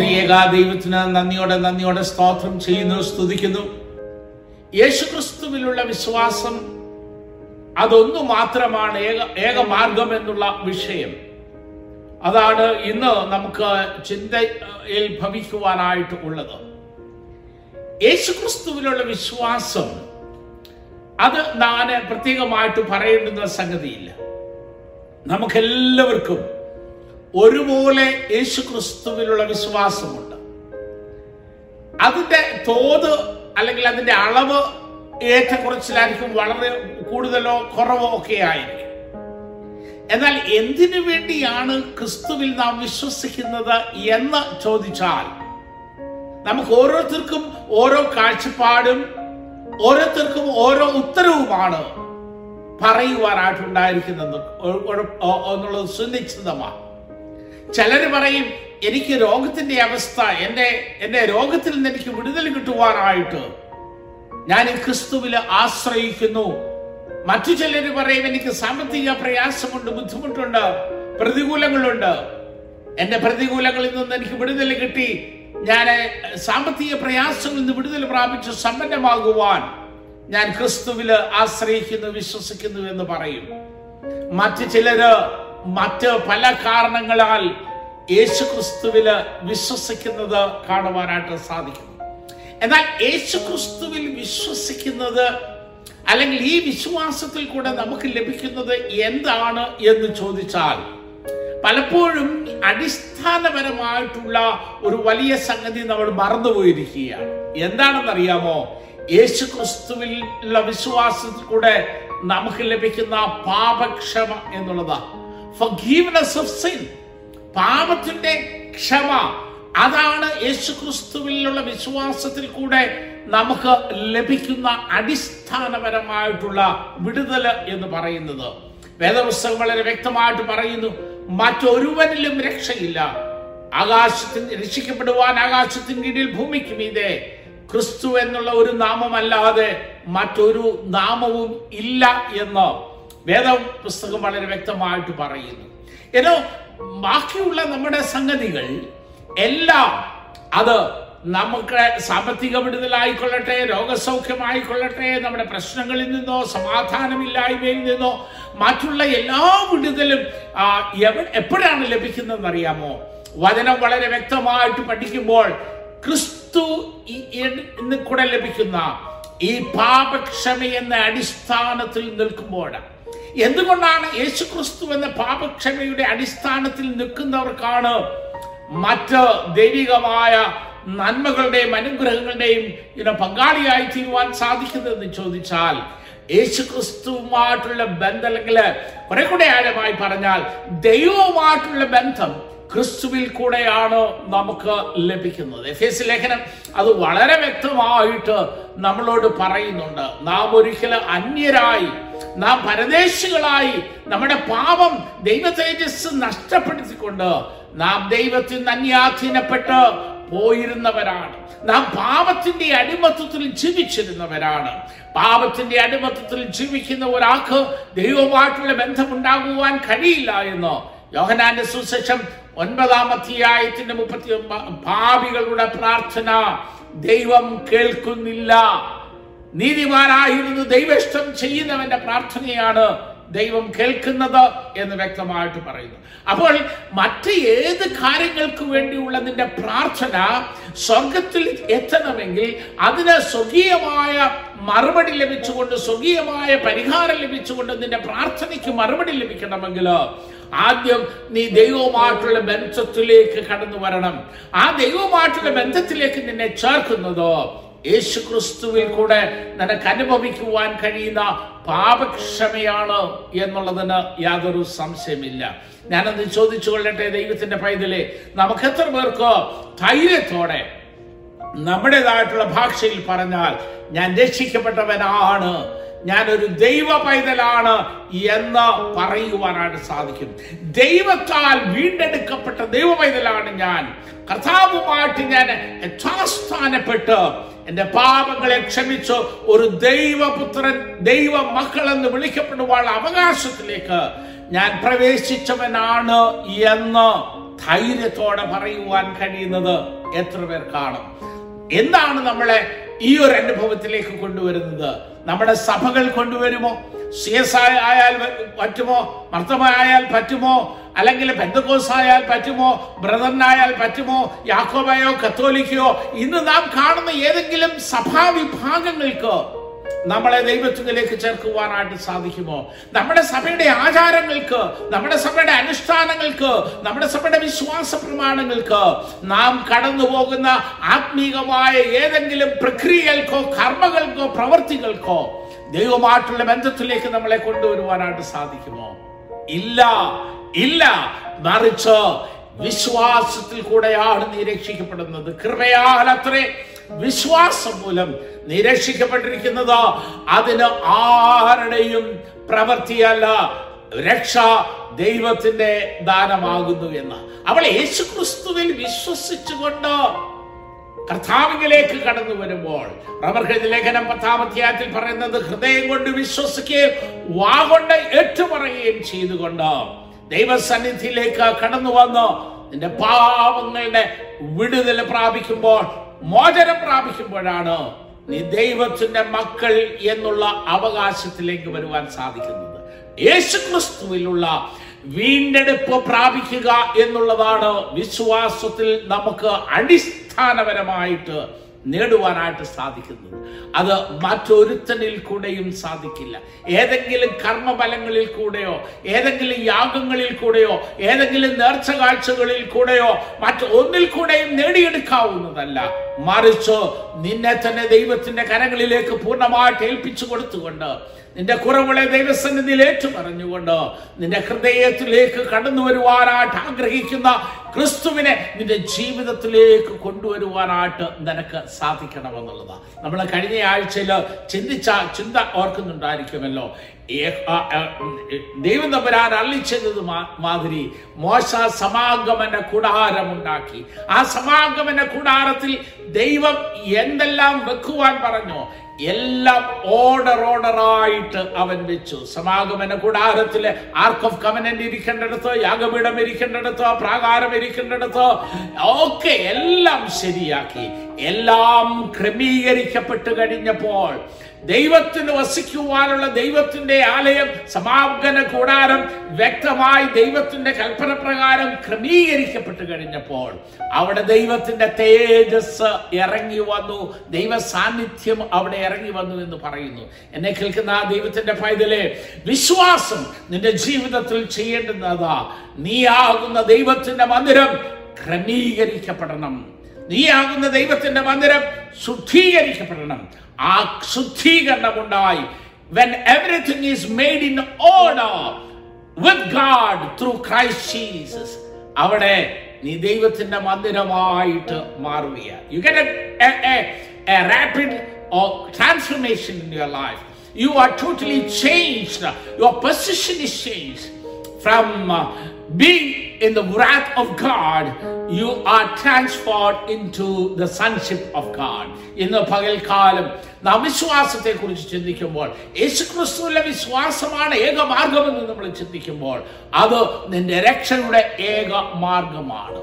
ത്രിയേക ദൈവത്തിന് നന്ദിയോടെ നന്ദിയോടെ സ്തോത്രം ചെയ്യുന്നു സ്തുതിക്കുന്നു. യേശുക്രിസ്തുവിലുള്ള വിശ്വാസം അതൊന്നു മാത്രമാണ് ഏക ഏകമാർഗം എന്നുള്ള വിഷയം. അതാണ് ഇന്ന് നമുക്ക് ചിന്തയിൽ ഭവിക്കുവാനായിട്ട് ഉള്ളത്. യേശുക്രിസ്തുവിലുള്ള വിശ്വാസം അത് ഞാൻ പ്രത്യേകമായിട്ട് പറയേണ്ടുന്ന സംഗതിയില്ല. നമുക്കെല്ലാവർക്കും ഒരുപോലെ യേശുക്രിസ്തുവിലുള്ള വിശ്വാസമുണ്ട്. അതിന്റെ തോത് അല്ലെങ്കിൽ അതിന്റെ അളവ് ഏറ്റക്കുറച്ചിലായിരിക്കും വളരെ കൂടുതലോ കുറവോ ഒക്കെ ആയിരിക്കും. എന്നാൽ എന്തിനു വേണ്ടിയാണ് ക്രിസ്തുവിൽ നാം വിശ്വസിക്കുന്നത് എന്ന് ചോദിച്ചാൽ നമുക്ക് ഓരോരുത്തർക്കും ഓരോ കാഴ്ചപ്പാടും ഓരോരുത്തർക്കും ഓരോ ഉത്തരവുമാണ് പറയുവാനായിട്ടുണ്ടായിരിക്കുന്നത്. എന്നുള്ളത് സുനിശ്ചിതമാണ്. ചിലർ പറയും എനിക്ക് രോഗത്തിന്റെ അവസ്ഥ എന്റെ എന്റെ രോഗത്തിൽ നിന്ന് എനിക്ക് വിടുതൽ കിട്ടുവാനായിട്ട് ഞാൻ ഈ ക്രിസ്തുവിൽ ആശ്രയിക്കുന്നു. മറ്റു ചിലർ പറയും എനിക്ക് സാമ്പത്തിക പ്രയാസമുണ്ട് ബുദ്ധിമുട്ടുണ്ട് പ്രതികൂലങ്ങളുണ്ട്. എന്റെ പ്രതികൂലങ്ങളിൽ നിന്ന് എനിക്ക് വിടുതൽ കിട്ടി. ഞാൻ സാമ്പത്തിക പ്രയാസങ്ങളിൽ നിന്ന് വിടുതൽ പ്രാപിച്ച് സമ്പന്നമാകുവാൻ ഞാൻ ക്രിസ്തുവിൽ ആശ്രയിക്കുന്നു വിശ്വസിക്കുന്നു എന്ന് പറയും. മറ്റു ചിലര് മറ്റ് പല കാരണങ്ങളാൽ യേശു ക്രിസ്തുവിൽ വിശ്വസിക്കുന്നത് കാണുവാനായിട്ട് സാധിക്കുന്നു. എന്നാൽ യേശു ക്രിസ്തുവിൽ വിശ്വസിക്കുന്നത് അല്ലെങ്കിൽ ഈ വിശ്വാസത്തിൽ കൂടെ നമുക്ക് ലഭിക്കുന്നത് എന്താണ് എന്ന് ചോദിച്ചാൽ പലപ്പോഴും അടിസ്ഥാനപരമായിട്ടുള്ള ഒരു വലിയ സംഗതി നമ്മൾ മറന്നുപോയിരിക്കുകയാണ്. എന്താണെന്നറിയാമോ? യേശു ക്രിസ്തുവിൽ ഉള്ള വിശ്വാസത്തിൽ കൂടെ നമുക്ക് ലഭിക്കുന്ന പാപക്ഷമ എന്നുള്ളതാണ്. Forgiveness of sin. പാപത്തിന്റെ ക്ഷമ. അതാണ് യേശു ക്രിസ്തുവിലുള്ള വിശ്വാസത്തിൽ കൂടെ നമുക്ക് ലഭിക്കുന്ന അടിസ്ഥാനപരമായിട്ടുള്ള വിടുതൽ എന്ന് പറയുന്നത്. വേദപുസ്തകം വളരെ വ്യക്തമായിട്ട് പറയുന്നു മറ്റൊരുവനിലും രക്ഷയില്ല. ആകാശത്തിന് രക്ഷിക്കപ്പെടുവാൻ ആകാശത്തിന് കീഴിൽ ഭൂമിക്ക് മീതെ. ക്രിസ്തു എന്നുള്ള ഒരു നാമമല്ലാതെ മറ്റൊരു നാമവും ഇല്ല എന്ന് വേദ പുസ്തകം വളരെ വ്യക്തമായിട്ട് പറയുന്നു. ഏതോ ബാക്കിയുള്ള നമ്മുടെ സംഗതികൾ എല്ലാം അത് നമുക്ക് സാമ്പത്തിക വിടുതലായിക്കൊള്ളട്ടെ രോഗസൗഖ്യമായിക്കൊള്ളട്ടെ നമ്മുടെ പ്രശ്നങ്ങളിൽ നിന്നോ സമാധാനമില്ലായ്മയിൽ നിന്നോ മറ്റുള്ള എല്ലാ വിടുതലും എപ്പോഴാണ് ലഭിക്കുന്നതെന്ന് അറിയാമോ വചനം വളരെ വ്യക്തമായിട്ട് പഠിക്കുമ്പോൾ ക്രിസ്തു കൂടെ ലഭിക്കുന്ന ഈ പാപക്ഷമ എന്ന അടിസ്ഥാനത്തിൽ നിൽക്കുമ്പോഴാണ്. എന്തുകൊണ്ടാണ് യേശു ക്രിസ്തു എന്ന പാപക്ഷമയുടെ അടിസ്ഥാനത്തിൽ നിൽക്കുന്നവർക്കാണ് മറ്റ് ദൈവികമായ നന്മകളുടെയും അനുഗ്രഹങ്ങളുടെയും ഇങ്ങനെ പങ്കാളിയായി തീരുവാൻ സാധിക്കുന്നതെന്ന് ചോദിച്ചാൽ യേശു ക്രിസ്തുവുമായിട്ടുള്ള ബന്ധം അല്ലെങ്കിൽ കുറെ കൂടെ ആഴമായി പറഞ്ഞാൽ ദൈവവുമായിട്ടുള്ള ബന്ധം ക്രിസ്തുവിൽ കൂടെയാണ് നമുക്ക് ലഭിക്കുന്നത്. എഫ് ലേഖനം അത് വളരെ വ്യക്തമായിട്ട് നമ്മളോട് പറയുന്നുണ്ട്. നാം ഒരിക്കലും അന്യരായി നാം പരദേശികളായി നമ്മുടെ പാപം ദൈവ തേജസ് നഷ്ടപ്പെടുത്തിക്കൊണ്ട് നാം ദൈവത്തിൽ അന്യാധീനപ്പെട്ട് പോയിരുന്നവരാണ്. നാം പാപത്തിന്റെ അടിമത്വത്തിൽ ജീവിച്ചിരുന്നവരാണ്. പാപത്തിന്റെ അടിമത്വത്തിൽ ജീവിക്കുന്ന ഒരാൾക്ക് ദൈവമായിട്ടുള്ള ബന്ധമുണ്ടാകുവാൻ കഴിയില്ല എന്ന് യോഹനാന്റെ സുശേഷം ഒൻപതാം അധ്യായത്തിന്റെ മുപ്പത്തി ഭാവികളുടെ പ്രാർത്ഥന ദൈവം കേൾക്കുന്നില്ല. നീതിമാനായിരുന്നു ദൈവഷ്ടം ചെയ്യുന്നവന്റെ പ്രാർത്ഥനയാണ് ദൈവം കേൾക്കുന്നത് എന്ന് വ്യക്തമായിട്ട് പറയുന്നു. അപ്പോൾ മറ്റ് ഏത് കാര്യങ്ങൾക്ക് വേണ്ടിയുള്ള നിന്റെ പ്രാർത്ഥന സ്വർഗത്തിൽ എത്തണമെങ്കിൽ അതിന് സ്വകീയമായ മറുപടി ലഭിച്ചുകൊണ്ട് സ്വകീയമായ പരിഹാരം ലഭിച്ചുകൊണ്ട് നിന്റെ പ്രാർത്ഥനയ്ക്ക് മറുപടി ലഭിക്കണമെങ്കിൽ ആദ്യം നീ ദൈവവുമായിട്ടുള്ള ബന്ധത്തിലേക്ക് കടന്നു വരണം. ആ ദൈവവുമായിട്ടുള്ള ബന്ധത്തിലേക്ക് നിന്നെ ചേർക്കുന്നതോ? യേശു ക്രിസ്തുവിൽ കൂടെ നിനക്ക് അനുഭവിക്കുവാൻ കഴിയുന്ന പാപക്ഷമയാണ് എന്നുള്ളതിന് യാതൊരു സംശയമില്ല. ഞാനത് ചോദിച്ചു കൊള്ളട്ടെ ദൈവത്തിന്റെ പൈതലെ. നമുക്ക് എത്ര പേർക്ക് ധൈര്യത്തോടെ നമ്മുടേതായിട്ടുള്ള ഭാഷയിൽ പറഞ്ഞാൽ ഞാൻ രക്ഷിക്കപ്പെട്ടവനാണ് ഞാനൊരു ദൈവ പൈതലാണ് എന്ന് പറയുവാനായിട്ട് സാധിക്കും. ദൈവത്താൽ വീണ്ടെടുക്കപ്പെട്ട ദൈവ പൈതലാണ് ഞാൻ. കർത്താവുമായിട്ട് ഞാൻ യഥാസ്ഥാനപ്പെട്ട് എന്റെ പാപങ്ങളെ ക്ഷമിച്ച് ഒരു ദൈവപുത്രൻ ദൈവ മക്കൾ എന്ന് വിളിക്കപ്പെടുവാനുള്ള അവകാശത്തിലേക്ക് ഞാൻ പ്രവേശിച്ചവനാണ് എന്ന് ധൈര്യത്തോടെ പറയുവാൻ കഴിയുന്നത് എത്ര പേർ കാണും? എന്താണ് നമ്മളെ ഈ ഒരു അനുഭവത്തിലേക്ക് കൊണ്ടുവരുന്നത്? നമ്മുടെ സഭകൾ കൊണ്ടുവരുമോ? സി എസ് ഐ ആയാൽ പറ്റുമോ? മർത്തമായാൽ പറ്റുമോ? അല്ലെങ്കിൽ പെന്തക്കോസ് ആയാൽ പറ്റുമോ? ബ്രദറിനായാൽ പറ്റുമോ? യാക്കോബായോ കത്തോലിക്കയോ? ഇന്ന് നാം കാണുന്ന ഏതെങ്കിലും സഭാ വിഭാഗങ്ങൾക്ക് നമ്മളെ ദൈവത്തിലേക്ക് ചേർക്കുവാനായിട്ട് സാധിക്കുമോ? നമ്മുടെ സഭയുടെ ആചാരങ്ങൾക്ക് നമ്മുടെ സഭയുടെ അനുഷ്ഠാനങ്ങൾക്ക് നമ്മുടെ സഭയുടെ വിശ്വാസ പ്രമാണങ്ങൾക്ക് നാം കടന്നു പോകുന്ന ആത്മീകമായ ഏതെങ്കിലും പ്രക്രിയകൾക്കോ കർമ്മകൾക്കോ പ്രവൃത്തികൾക്കോ ദൈവമായിട്ടുള്ള ബന്ധത്തിലേക്ക് നമ്മളെ കൊണ്ടുവരുവാനായിട്ട് സാധിക്കുമോ? ഇല്ല ഇല്ല. മറിച്ച് വിശ്വാസത്തിൽ കൂടെയാണ് നീ രക്ഷിക്കപ്പെടുന്നത്. കൃപയാൽ അത്രേ. വിശ്വാസം മൂലം നീ രക്ഷിക്കപ്പെട്ടിരിക്കുന്നത് അതിന് ആരുടെയും പ്രവൃത്തിയല്ല രക്ഷ ദൈവത്തിന്റെ ദാനമാകുന്നു എന്ന്. അവൾ യേശുക്രിസ്തുവിൽ വിശ്വസിച്ചുകൊണ്ട് കർത്താവിലേക്ക് കടന്നു വരുമ്പോൾ ലേഖനം പത്താം അധ്യായത്തിൽ പറയുന്നത് ഹൃദയം കൊണ്ട് വിശ്വസിക്കുകയും വാ കൊണ്ട് ഏറ്റുപറയുകയും ചെയ്തുകൊണ്ട് ദൈവസന്നിധിയിലേക്ക് കടന്നു വന്ന് നിന്റെ പാവങ്ങളുടെ വിടുതൽ പ്രാപിക്കുമ്പോൾ മോചനം പ്രാപിക്കുമ്പോഴാണ് നീ ദൈവത്തിന്റെ മക്കൾ എന്നുള്ള അവകാശത്തിലേക്ക് വരുവാൻ സാധിക്കുന്നത്. യേശുക്രിസ്തുവിലുള്ള വീണ്ടെടുപ്പ് പ്രാപിക്കുക എന്നുള്ളതാണ് വിശ്വാസത്തിൽ നമുക്ക് അടിസ്ഥാനപരമായിട്ട് നേടുവാനായിട്ട് സാധിക്കുന്നത് അത് മറ്റൊരുത്തനിൽ കൂടെയും സാധിക്കില്ല. ഏതെങ്കിലും കർമ്മഫലങ്ങളിൽ കൂടെയോ ഏതെങ്കിലും യാഗങ്ങളിൽ കൂടെയോ ഏതെങ്കിലും നേർച്ച കാഴ്ചകളിൽ കൂടെയോ മറ്റൊന്നിൽ കൂടെയും നേടിയെടുക്കാവുന്നതല്ല. മറിച്ച് നിന്നെ തന്നെ ദൈവത്തിന്റെ കരങ്ങളിലേക്ക് പൂർണമായിട്ട് ഏൽപ്പിച്ചു കൊടുത്തുകൊണ്ട് നിന്റെ കുറവുകളെ ദൈവസന്നിധിയിൽ ഏറ്റു പറഞ്ഞുകൊണ്ട് നിന്റെ ഹൃദയത്തിലേക്ക് കടന്നു വരുവാനായിട്ട് ആഗ്രഹിക്കുന്ന ക്രിസ്തുവിനെ നിന്റെ ജീവിതത്തിലേക്ക് കൊണ്ടുവരുവാനായിട്ട് നിനക്ക് സാധിക്കണമെന്നുള്ളതാണ് നമ്മൾ കഴിഞ്ഞ ആഴ്ചയിൽ ചിന്തിച്ച ചിന്ത ഓർക്കുന്നുണ്ടായിരിക്കുമല്ലോ. ദൈവം തമ്പുരാൻ അള്ളിച്ചത് മാതിരി മോശ സമാഗമന കൂടാരമുണ്ടാക്കി. ആ സമാഗമന കൂടാരത്തിൽ ദൈവം എന്തെല്ലാം വെക്കുവാൻ പറഞ്ഞു? എല്ലാം ഓർഡർ ഓർഡറായിട്ട് അവൻ വെച്ചു. സമാഗമന കൂടാരത്തിലെ ആർക്ക് ഓഫ് കമനന്റ് ഇരിക്കേണ്ടടുത്ത് യാഗപീഠം ഇരിക്കേണ്ടടുത്ത് പ്രാകാരം ഇരിക്കേണ്ടടുത്ത് ഒക്കെ എല്ലാം ശരിയാക്കി. എല്ലാം ക്രമീകരിക്കപ്പെട്ട് കഴിഞ്ഞപ്പോൾ ദൈവത്തിന് വസിക്കുവാനുള്ള ദൈവത്തിന്റെ ആലയം സമാപന കൂടാരം വ്യക്തമായി ദൈവത്തിന്റെ കൽപ്പന പ്രകാരം ക്രമീകരിക്കപ്പെട്ട് കഴിഞ്ഞപ്പോൾ അവിടെ ദൈവത്തിന്റെ തേജസ് ഇറങ്ങി വന്നു. ദൈവ സാന്നിധ്യം അവിടെ ഇറങ്ങി വന്നു എന്ന് പറയുന്നു. എന്നെ കേൾക്കുന്ന ആ ദൈവത്തിന്റെ പൈതലെ വിശ്വാസം നിന്റെ ജീവിതത്തിൽ ചെയ്യേണ്ടുന്നതാ. നീ ആകുന്ന ദൈവത്തിന്റെ മന്ദിരം ക്രമീകരിക്കപ്പെടണം. നീയാകുന്ന ദൈവത്തിന്റെ മന്ദിരം ശുദ്ധീകരിക്കപ്പെടണം. ആ ശുദ്ധീകരണം ഉണ്ടായി when everything is made in order with God through Christ Jesus അവിടെ നീ ദൈവത്തിന്റെ മന്ദിരമായിട്ട് മാറുകയാണ്. You get a rapid transformation in your life you are totally changed your position is change from being in the wrath of God, you are transferred into the sonship of God. ഇന്ന് പകൽക്കാലം നാം വിശ്വാസത്തെ കുറിച്ച് ചിന്തിക്കുമ്പോൾ യേശുക്രിസ്തുവിലെ വിശ്വാസമാണ് ഏക മാർഗമെന്ന് നമ്മൾ ചിന്തിക്കുമ്പോൾ അത് നിന്റെ രക്ഷയുടെ ഏക മാർഗമാണ്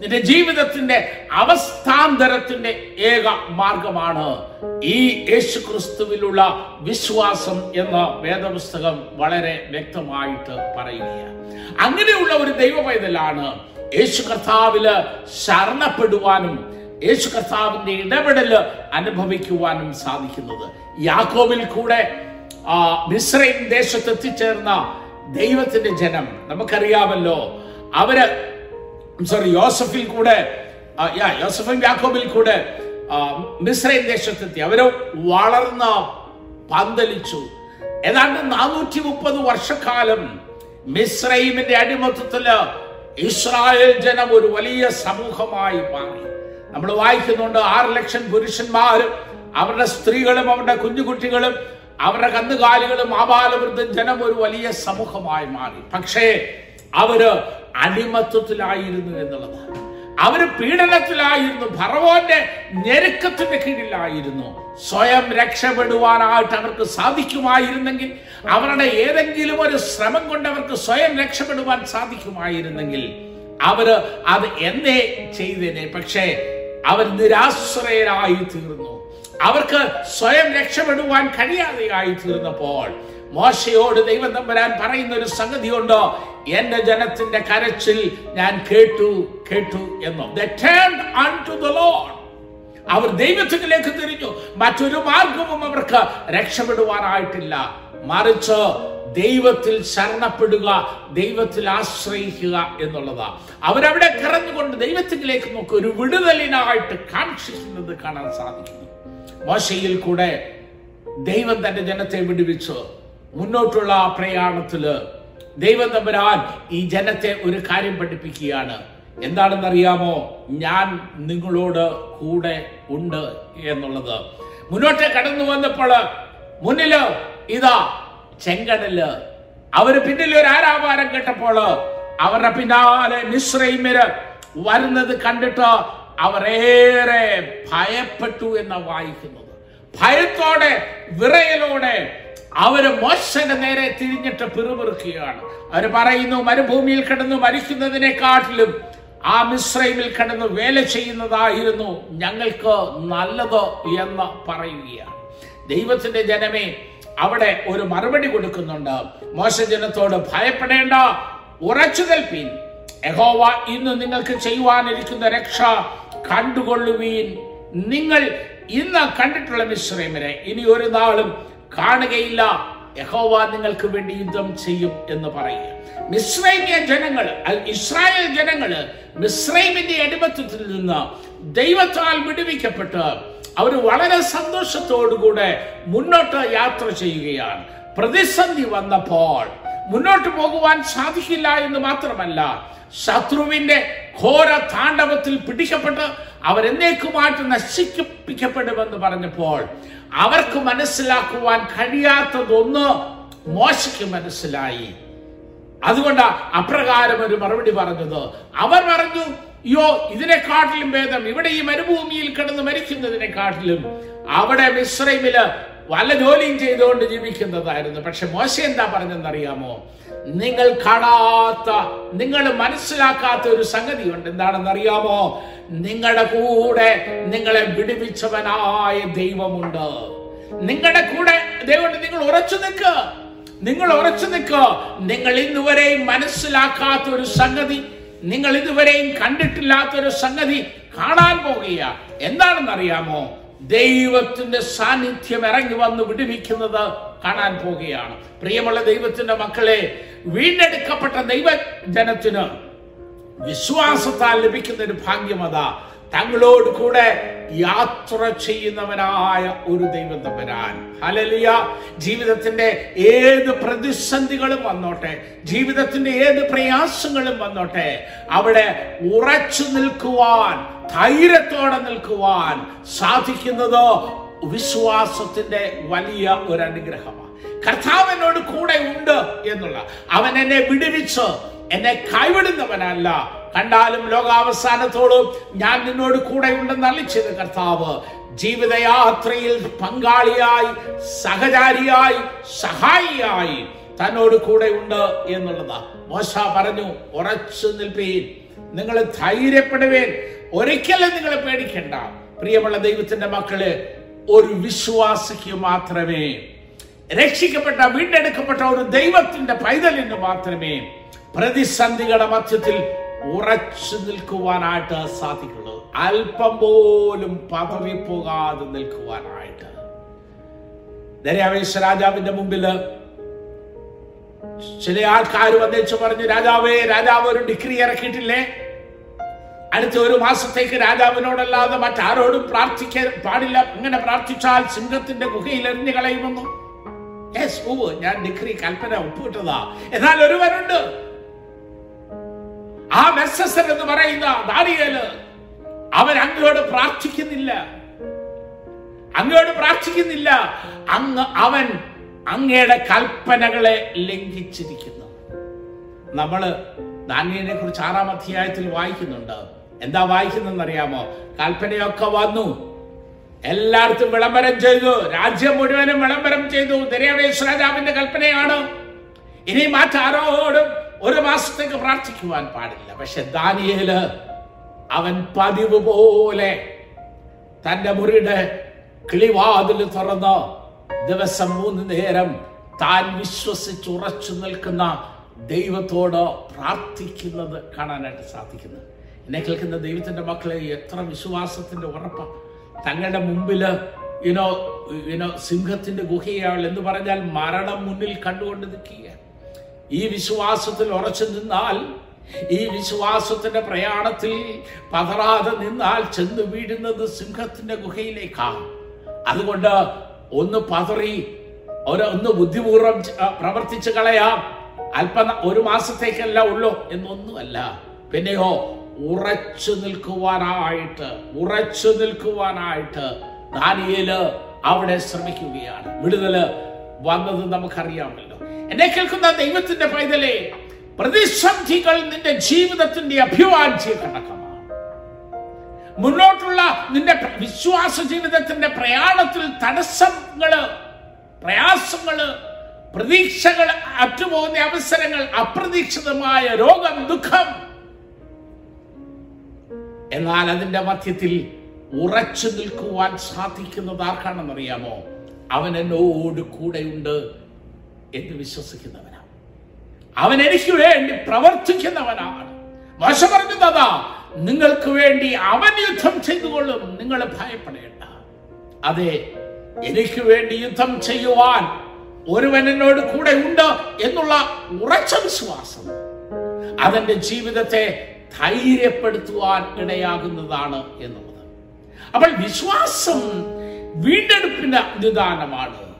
നിന്റെ ജീവിതത്തിന്റെ അവസ്ഥാന്തരത്തിന്റെ ഏക മാർഗമാണ് ഈ യേശു ക്രിസ്തുവിലുള്ള വിശ്വാസം എന്ന വേദപുസ്തകം വളരെ വ്യക്തമായിട്ട് പറയുകയാണ്. അങ്ങനെയുള്ള ഒരു ദൈവ പൈതലാണ് യേശു കർത്താവിൽ ശരണപ്പെടുവാനും യേശു കർത്താവിന്റെ ഇടപെടൽ അനുഭവിക്കുവാനും സാധിക്കുന്നത്. യാക്കോബിൽ കൂടെ ആ മിശ്രൈം ദേശത്ത് എത്തിച്ചേർന്ന ദൈവത്തിന്റെ ജനം നമുക്കറിയാമല്ലോ അവർ സോറി യോസഫിൽ കൂടെ യോസഫും യാക്കോബിൽ കൂടെ മിസ്രൈൻ ദേശത്തെത്തി. അവർ വളർന്ന് പന്തലിച്ചു. ഏതാണ്ട് നാനൂറ്റി മുപ്പത് വർഷക്കാലം മിസ്രൈമിന്റെ അടിമത്തത്തിൽ ഇസ്രായേൽ ജനം ഒരു വലിയ സമൂഹമായി മാറി. നമ്മൾ വായിക്കുന്നുണ്ട് ആറ് ലക്ഷം പുരുഷന്മാരും അവരുടെ സ്ത്രീകളും അവരുടെ കുഞ്ഞുകുട്ടികളും അവരുടെ കന്നുകാലികളും ആപാലവൃദ്ധം ജനം ഒരു വലിയ സമൂഹമായി മാറി. പക്ഷേ അവർ അടിമത്വത്തിലായിരുന്നു എന്നുള്ളതാണ്. അവർ പീഡനത്തിലായിരുന്നു. ഭറവോന്റെ ഞെരുക്കത്തിന്റെ കീഴിലായിരുന്നു. സ്വയം രക്ഷപ്പെടുവാനായിട്ട് അവർക്ക് സാധിക്കുമായിരുന്നെങ്കിൽ അവരുടെ ഏതെങ്കിലും ഒരു ശ്രമം കൊണ്ട് അവർക്ക് സ്വയം രക്ഷപ്പെടുവാൻ സാധിക്കുമായിരുന്നെങ്കിൽ അവർ അത് എന്നേ ചെയ്തേനെ. പക്ഷേ അവർ നിരാശ്രയരായി തീർന്നു. അവർക്ക് സ്വയം രക്ഷപ്പെടുവാൻ കഴിയാതെയായി തീർന്നപ്പോൾ മോശയോട് ദൈവം തമ്പുരാൻ പറയുന്ന ഒരു സംഗതിയുണ്ടോ? എന്റെ ജനത്തിന്റെ കരച്ചിൽ ഞാൻ കേട്ടു കേട്ടു എന്നോ. അവർ ദൈവത്തിലേക്ക് തിരിഞ്ഞു. മറ്റൊരു മാർഗവും അവർക്ക് രക്ഷപ്പെടുവാനായിട്ടില്ല. മറിച്ച് ദൈവത്തിൽ ശരണപ്പെടുക ദൈവത്തിൽ ആശ്രയിക്കുക എന്നുള്ളതാ. അവരവിടെ കറഞ്ഞുകൊണ്ട് ദൈവത്തിലേക്ക് നോക്കി ഒരു വിടുതലിനായിട്ട് കാക്ഷിക്കുന്നത് കാണാൻ സാധിക്കുന്നു. മോശയിൽ കൂടെ ദൈവം തന്റെ ജനത്തെ വിടുവിച്ചു. മുന്നോട്ടുള്ള ആ പ്രയാണത്തിൽ ദൈവം തമ്പുരാൻ ഈ ജനത്തെ ഒരു കാര്യം പഠിപ്പിക്കുകയാണ്. എന്താണെന്നറിയാമോ? ഞാൻ നിങ്ങളോട് കൂടെ ഉണ്ട് എന്നുള്ളത്. മുന്നോട്ട് കടന്നു വന്നപ്പോൾ മുന്നിൽ ഇതാ ചെങ്കടൽ. അവർ പിന്നിൽ ഒരു ആരാപാരം കേട്ടപ്പോൾ അവരുടെ പിന്നാലെ മിശ്രൈമര് വരുന്നത് കണ്ടിട്ട് അവരേറെ ഭയപ്പെട്ടു എന്ന വായിക്കുന്നത്. ഭയത്തോടെ വിറയലോടെ അവർ മോശന്റെ നേരെ തിരിഞ്ഞിട്ട് പിറുപിറുക്കുകയാണ്. അവർ പറയുന്നു മരുഭൂമിയിൽ കിടന്നു മരിക്കുന്നതിനെക്കാട്ടിലും ആ മിശ്രൈമിൽ കിടന്ന് വേല ചെയ്യുന്നതായിരുന്നു ഞങ്ങൾക്ക് നല്ലത് എന്ന് പറയുകയാണ്. ദൈവത്തിന്റെ ജനമേ അവിടെ ഒരു മറുപടി കൊടുക്കുന്നുണ്ട്. മോശജനത്തോട് ഭയപ്പെടേണ്ട ഉറച്ചു നിൽപ്പീൻ. യഹോവ ഇന്ന് നിങ്ങൾക്ക് ചെയ്യുവാനിരിക്കുന്ന രക്ഷ കണ്ടുകൊള്ളുവീൻ. നിങ്ങൾ ഇന്ന് കണ്ടിട്ടുള്ള മിശ്രമിനെ ഇനി ഒരു നാളും കാണുകയില്ല. യഹോവ നിങ്ങൾക്ക് വേണ്ടി യുദ്ധം ചെയ്യും എന്ന് പറയുക. മിശ്രൈമിയ ജനങ്ങൾ ഇസ്രായേൽ ജനങ്ങൾ മിശ്രൈമിന്റെ അടിമത്തത്തിൽ നിന്ന് ദൈവത്താൽ വിടുവിക്കപ്പെട്ട് അവർ വളരെ സന്തോഷത്തോടുകൂടെ മുന്നോട്ട് യാത്ര ചെയ്യുകയാണ്. പ്രതിസന്ധി വന്നപ്പോൾ മുന്നോട്ട് പോകുവാൻ സാധിക്കില്ല എന്ന് മാത്രമല്ല ശത്രുവിന്റെ ഘോര താണ്ഡവത്തിൽ പിടിക്കപ്പെട്ട് അവരെന്നേക്കുമായിട്ട് നശിപ്പിക്കപ്പെടുമെന്ന് പറഞ്ഞപ്പോൾ അവർക്ക് മനസ്സിലാക്കുവാൻ കഴിയാത്തതൊന്ന് മോശയ്ക്ക് മനസ്സിലായി. അതുകൊണ്ട് അപ്രകാരം ഒരു മറുപടി പറഞ്ഞത്. അവർ പറഞ്ഞു യോ ഇതിനെക്കാട്ടിലും ഭേദം ഇവിടെ ഈ മരുഭൂമിയിൽ കിടന്ന് മരിക്കുന്നതിനെക്കാട്ടിലും അവിടെ മിശ്രൈമിൽ വല്ല ജോലിയും ചെയ്തുകൊണ്ട് ജീവിക്കുന്നതായിരുന്നു. പക്ഷെ മോശ എന്താ പറഞ്ഞെന്നറിയാമോ? നിങ്ങൾ കാണാത്ത നിങ്ങൾ മനസ്സിലാക്കാത്ത ഒരു സംഗതി സംഗതിയുണ്ട്. എന്താണെന്നറിയാമോ? നിങ്ങളുടെ കൂടെ നിങ്ങളെ വിടുവിച്ചവനായ ദൈവമുണ്ട്. നിങ്ങളുടെ കൂടെ ദൈവം നിങ്ങൾ ഉറച്ചു നിൽക്കുക നിങ്ങൾ ഉറച്ചു നിൽക്കുക നിങ്ങൾ ഇന്നുവരെയും മനസ്സിലാക്കാത്ത ഒരു സംഗതി നിങ്ങൾ ഇതുവരെയും കണ്ടിട്ടില്ലാത്ത ഒരു സംഗതി കാണാൻ പോകുക എന്താണെന്നറിയാമോ? ദൈവത്തിന്റെ സാന്നിധ്യം ഇറങ്ങി വന്ന് വിടുവിക്കുന്നത് കാണാൻ പോകുകയാണ്. പ്രിയമുള്ള ദൈവത്തിന്റെ മക്കളെ വീണ്ടെടുക്കപ്പെട്ട ദൈവജനത്തിന് വിശ്വാസത്താൽ ലഭിക്കുന്ന ഒരു ഭാഗ്യമത തങ്ങളോട് കൂടെ യാത്ര ചെയ്യുന്നവനായ ഒരു ദൈവം തമ്പരാൻ. ഹലലിയ ജീവിതത്തിന്റെ ഏത് പ്രതിസന്ധികളും വന്നോട്ടെ. ജീവിതത്തിന്റെ ഏത് പ്രയാസങ്ങളും വന്നോട്ടെ. അവിടെ ഉറച്ചു നിൽക്കുവാൻ ധൈര്യത്തോടെ നിൽക്കുവാൻ സാധിക്കുന്നതോ വിശ്വാസത്തിന്റെ വലിയ ഒരു അനുഗ്രഹമാണ് കർത്താവിനോട് കൂടെ ഉണ്ട് എന്നുള്ള. അവൻ എന്നെ വിടുവിച്ച് എന്നെ കൈവിടുന്നവനല്ല. കണ്ടാലും ലോകാവസാനത്തോടും ഞാൻ നിന്നോട് കൂടെ ഉണ്ടെന്ന് അളിച്ചത് കർത്താവ്. ജീവിതയാത്രയിൽ പങ്കാളിയായി സഹചാരിയായി സഹായിയായി തന്നോട് കൂടെ ഉണ്ട് എന്നുള്ളതാ. മോശ പറഞ്ഞു ഉറച്ചു നിൽപ്പീൻ. നിങ്ങൾ ധൈര്യപ്പെടുവേൻ. ഒരിക്കലും നിങ്ങൾ പേടിക്കണ്ട. പ്രിയമുള്ള ദൈവത്തിന്റെ മക്കൾ ഒരു വിശ്വാസിക്ക് മാത്രമേ രക്ഷിക്കപ്പെട്ട വീണ്ടെടുക്കപ്പെട്ട ഒരു ദൈവത്തിന്റെ പൈതലിന് മാത്രമേ പ്രതിസന്ധികളുടെ മധ്യത്തിൽ ഉറച്ചു നിൽക്കുവാനായിട്ട് സാധിക്കുള്ളൂ അല്പം പോലും പദവി പോകാതെ നിൽക്കുവാനായിട്ട്. ദര്യാവേശ രാജാവിന്റെ മുമ്പിൽ ചില ആൾക്കാർ വന്നേച്ചു പറഞ്ഞു രാജാവേ രാജാവ് ഒരു ഡിഗ്രി ഇറക്കിയിട്ടില്ലേ? അടുത്ത ഒരു മാസത്തേക്ക് രാജാവിനോടല്ലാതെ മറ്റാരോടും പ്രാർത്ഥിക്കാൻ പാടില്ല. ഇങ്ങനെ പ്രാർത്ഥിച്ചാൽ സിംഹത്തിന്റെ ഗുഹയിൽ എറിഞ്ഞു കളയുമെന്നു. ഞാൻ ഡിഗ്രി കൽപ്പന ഒപ്പിട്ടതാ. എന്നാൽ ഒരുവനുണ്ട്. ആ മെസ്സസർ എന്ന് പറയുന്ന ദാനിയേൽ അവൻ അങ്ങയോട് പ്രാർത്ഥിക്കുന്നില്ല. അങ്ങയോട് പ്രാർത്ഥിക്കുന്നില്ല. അങ്ങ് അവൻ അങ്ങയുടെ കൽപ്പനകളെ ലംഘിച്ചിരിക്കുന്നു. നമ്മൾ ദാനിയനെ കുറിച്ച് ആറാം അധ്യായത്തിൽ വായിക്കുന്നുണ്ട്. എന്താ വായിക്കുന്നറിയാമോ കൽപ്പനയൊക്കെ വന്നു. എല്ലായിടത്തും വിളംബരം ചെയ്തു. രാജ്യം മുഴുവനും വിളംബരം ചെയ്തു. ദരിയാവേശ് രാജാവിന്റെ കൽപ്പനയാണ്. ഇനി മറ്റാരോടും ഒരു മാസത്തേക്ക് പ്രാർത്ഥിക്കുവാൻ പാടില്ല. പക്ഷെ ദാനിയേൽ അവൻ പതിവ് പോലെ തന്റെ മുറിയുടെ കിളിവാതിൽ തുറന്ന് ദിവസം മൂന്ന് നേരം താൻ വിശ്വസിച്ച് ഉറച്ചു നിൽക്കുന്ന ദൈവത്തോട് പ്രാർത്ഥിക്കുന്നത് കാണാനായിട്ട് സാധിക്കുന്നു. എന്നെ കേൾക്കുന്ന ദൈവത്തിന്റെ മക്കളെ എത്ര വിശ്വാസത്തിന്റെ ഉറപ്പ. തങ്ങളുടെ മുമ്പിൽ ഇനോ ഇനോ സിംഹത്തിന്റെ ഗുഹയാൾ എന്ന് പറഞ്ഞാൽ മരണം മുന്നിൽ കണ്ടുകൊണ്ട് നിൽക്കുക ഈ വിശ്വാസത്തിൽ ഉറച്ചു നിന്നാൽ ഈ വിശ്വാസത്തിന്റെ പ്രയാണത്തിൽ പതറാതെ നിന്നാൽ ചെന്ന് വീഴുന്നത് സിംഹത്തിന്റെ ഗുഹയിലേക്കാണ് അതുകൊണ്ട് ഒന്ന് പതറി ഒരു ഒന്ന് ബുദ്ധിപൂർവം പ്രവർത്തിച്ചു കളയാം. അല്പ ഒരു മാസത്തേക്കല്ല ഉള്ളൂ എന്നൊന്നുമല്ല. പിന്നെയോ ഉറച്ചു നിൽക്കുവാനായിട്ട് ഉറച്ചു നിൽക്കുവാനായിട്ട് ദാനിയേൽ അവിടെ ശ്രമിക്കുകയാണ്. വിടുതൽ വന്നത് നമുക്കറിയാമല്ലോ. എന്നെ കേൾക്കുന്ന ദൈവത്തിന്റെ പൈതലെ പ്രതിസന്ധികൾ നിന്റെ ജീവിതത്തിന്റെ അഭിവാജ്യ ഘടകമാണ്. മുന്നോട്ടുള്ള നിന്റെ വിശ്വാസ ജീവിതത്തിന്റെ പ്രയാണത്തിൽ തടസ്സങ്ങൾ പ്രയാസങ്ങൾ പ്രതീക്ഷകൾ അറ്റുപോകുന്ന അവസരങ്ങൾ അപ്രതീക്ഷിതമായ രോഗം ദുഃഖം. എന്നാൽ അതിന്റെ മധ്യത്തിൽ ഉറച്ചു നിൽക്കുവാൻ സാധിക്കുന്നത് ആർക്കാണെന്നറിയാമോ? അവൻ എന്നോട് കൂടെയുണ്ട്. എന്ന് വിശ്വസിക്കുന്നവനാണ്. അവൻ എനിക്ക് വേണ്ടി പ്രവർത്തിക്കുന്നവനാണ്. മോശ പറഞ്ഞതാ നിങ്ങൾക്ക് വേണ്ടി അവൻ യുദ്ധം ചെയ്തുകൊള്ളും. നിങ്ങൾ ഭയപ്പെടേണ്ട. അതെ എനിക്ക് വേണ്ടി യുദ്ധം ചെയ്യുവാൻ ഒരുവൻ എന്നോട് കൂടെ ഉണ്ട് എന്നുള്ള ഉറച്ച വിശ്വാസം അതെന്റെ ജീവിതത്തെ ധൈര്യപ്പെടുത്തുവാൻ ഇടയാകുന്നതാണ് എന്നുള്ളത്. അപ്പോൾ വിശ്വാസം വീണ്ടെടുപ്പിന്റെ നിദാനമാണ്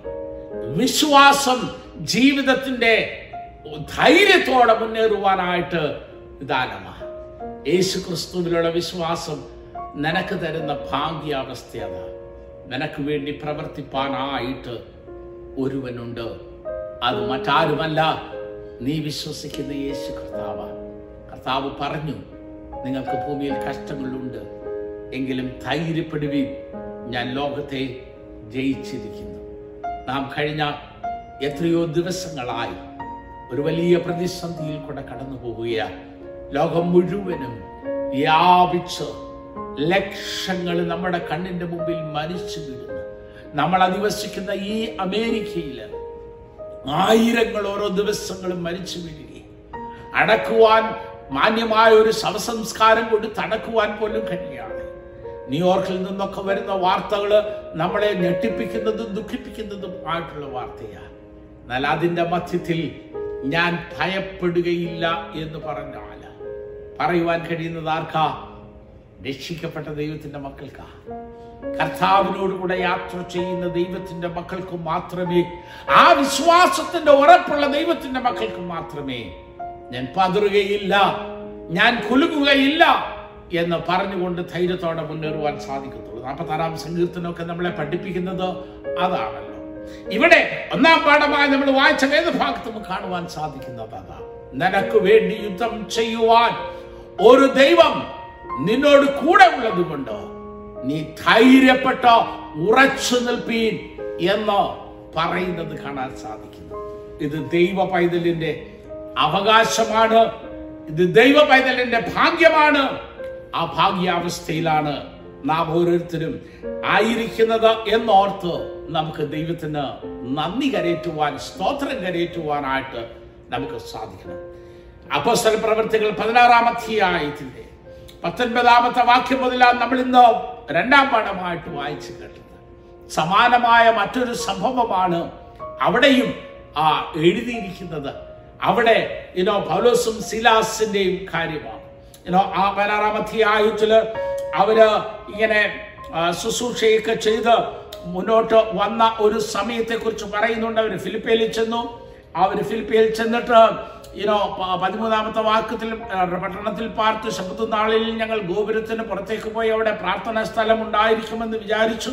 വിശ്വാസം ജീവിതത്തിന്റെ ധൈര്യത്തോടെ മുന്നേറുവാനായിട്ട് നിദാനമാണ് യേശു ക്രിസ്തുവിലുള്ള വിശ്വാസം നിനക്ക് തരുന്ന ഭാഗ്യാവസ്ഥയാണ് നിനക്ക് വേണ്ടി പ്രവർത്തിപ്പാനായിട്ട് ഒരുവനുണ്ട്. അത് മറ്റാരുമല്ല. നീ വിശ്വസിക്കുന്ന യേശു കർത്താവ്. കർത്താവ് പറഞ്ഞു നിങ്ങൾക്ക് ഭൂമിയിൽ കഷ്ടങ്ങളുണ്ട്. എങ്കിലും ധൈര്യപ്പെടുവീൻ. ഞാൻ ലോകത്തെ ജയിച്ചിരിക്കുന്നു. നാം കഴിഞ്ഞ എത്രയോ ദിവസങ്ങളായി ഒരു വലിയ പ്രതിസന്ധിയിൽ കൂടെ കടന്നു പോവുകയാണ്. ലോകം മുഴുവനും വ്യാപിച്ച് ലക്ഷങ്ങൾ നമ്മുടെ കണ്ണിന്റെ മുമ്പിൽ മരിച്ചു വീഴുന്നു. നമ്മൾ അധിവസിക്കുന്ന ഈ അമേരിക്കയിൽ ആയിരങ്ങൾ ഓരോ ദിവസങ്ങളും മരിച്ചു വീഴുകയും അടക്കുവാൻ മാന്യമായ ഒരു ശവസംസ്കാരം കൊണ്ട് തടക്കുവാൻ പോലും കഴിയാണ് ന്യൂയോർക്കിൽ നിന്നൊക്കെ വരുന്ന വാർത്തകൾ നമ്മളെ ഞെട്ടിപ്പിക്കുന്നതും ദുഃഖിപ്പിക്കുന്നതും ആയിട്ടുള്ള വാർത്തയാണ്. എന്നാൽ അതിന്റെ മധ്യത്തിൽ ഞാൻ ഭയപ്പെടുകയില്ല എന്ന് പറഞ്ഞാൽ പറയുവാൻ കഴിയുന്നത് ആർക്കാ? രക്ഷിക്കപ്പെട്ട ദൈവത്തിന്റെ മക്കൾക്കാ. കർത്താവിനോടുകൂടെ യാത്ര ചെയ്യുന്ന ദൈവത്തിന്റെ മക്കൾക്ക് മാത്രമേ ആ വിശ്വാസത്തിന്റെ ഉറപ്പുള്ള ദൈവത്തിന്റെ മക്കൾക്ക് മാത്രമേ ഞാൻ പതറുകയില്ല ഞാൻ കുലുങ്ങുകയില്ല എന്ന് പറഞ്ഞുകൊണ്ട് ധൈര്യത്തോടെ മുന്നേറുവാൻ സാധിക്കത്തുള്ളൂ. നാൽപ്പത്താറാം സങ്കീർത്തനമൊക്കെ നമ്മളെ പഠിപ്പിക്കുന്നത് അതാണല്ലോ ഇവിടെ ഒന്നാം പാഠമായി നമ്മൾ വായിച്ച വേദഭാഗത്ത് നമുക്ക് കാണുവാൻ സാധിക്കുന്നത് അതാ നിനക്ക് വേണ്ടി യുദ്ധം ചെയ്യുവാൻ ഒരു ദൈവം നിന്നോട് കൂടെ ഉള്ളതുകൊണ്ട് നീ ധൈര്യപ്പെട്ട ഉറച്ചു നിൽപ്പീൻ എന്ന് പറയുന്നത് കാണാൻ സാധിക്കുന്നു. ഇത് ദൈവ പൈതലിന്റെ അവകാശമാണ്. ഇത് ദൈവ പൈതലിന്റെ ഭാഗ്യമാണ്. ആ ഭാഗ്യാവസ്ഥയിലാണ് നാം ഓരോരുത്തരും ആയിരിക്കുന്നത് എന്നോർത്ത് നമുക്ക് ദൈവത്തിന് നന്ദി കരയേറ്റുവാൻ സ്തോത്രം കരയേറ്റുവാനായിട്ട് നമുക്ക് സാധിക്കണം. അപ്പസ്വര പ്രവർത്തികൾ പതിനാറാം അധ്യായത്തിന്റെ പത്തൊൻപതാമത്തെ വാക്യം മുതലാണ് നമ്മൾ ഇന്ന് രണ്ടാം പാഠമായിട്ട് വായിച്ചു കേട്ടത്. സമാനമായ മറ്റൊരു സംഭവമാണ് അവിടെയും ആ എഴുതിയിരിക്കുന്നത്. അവിടെ ഇനോ പൗലോസും സിലാസിന്റെയും കാര്യമാണ്. ഇനോ ആ പതിനാറാം അവർ ഇങ്ങനെ ശുശ്രൂഷയൊക്കെ ചെയ്ത് മുന്നോട്ട് വന്ന ഒരു സമയത്തെ കുറിച്ച് പറയുന്നുണ്ട്. അവർ ഫിലിപ്പയിൽ ചെന്നു. അവർ ഫിലിപ്പയിൽ ചെന്നിട്ട് ഇനോ പതിമൂന്നാമത്തെ വാക്കത്തിൽ പട്ടണത്തിൽ പാർത്ത് ശബ്ദ നാളിൽ ഞങ്ങൾ ഗോപുരത്തിന് പുറത്തേക്ക് പോയി അവിടെ പ്രാർത്ഥനാ സ്ഥലം ഉണ്ടായിരിക്കുമെന്ന് വിചാരിച്ചു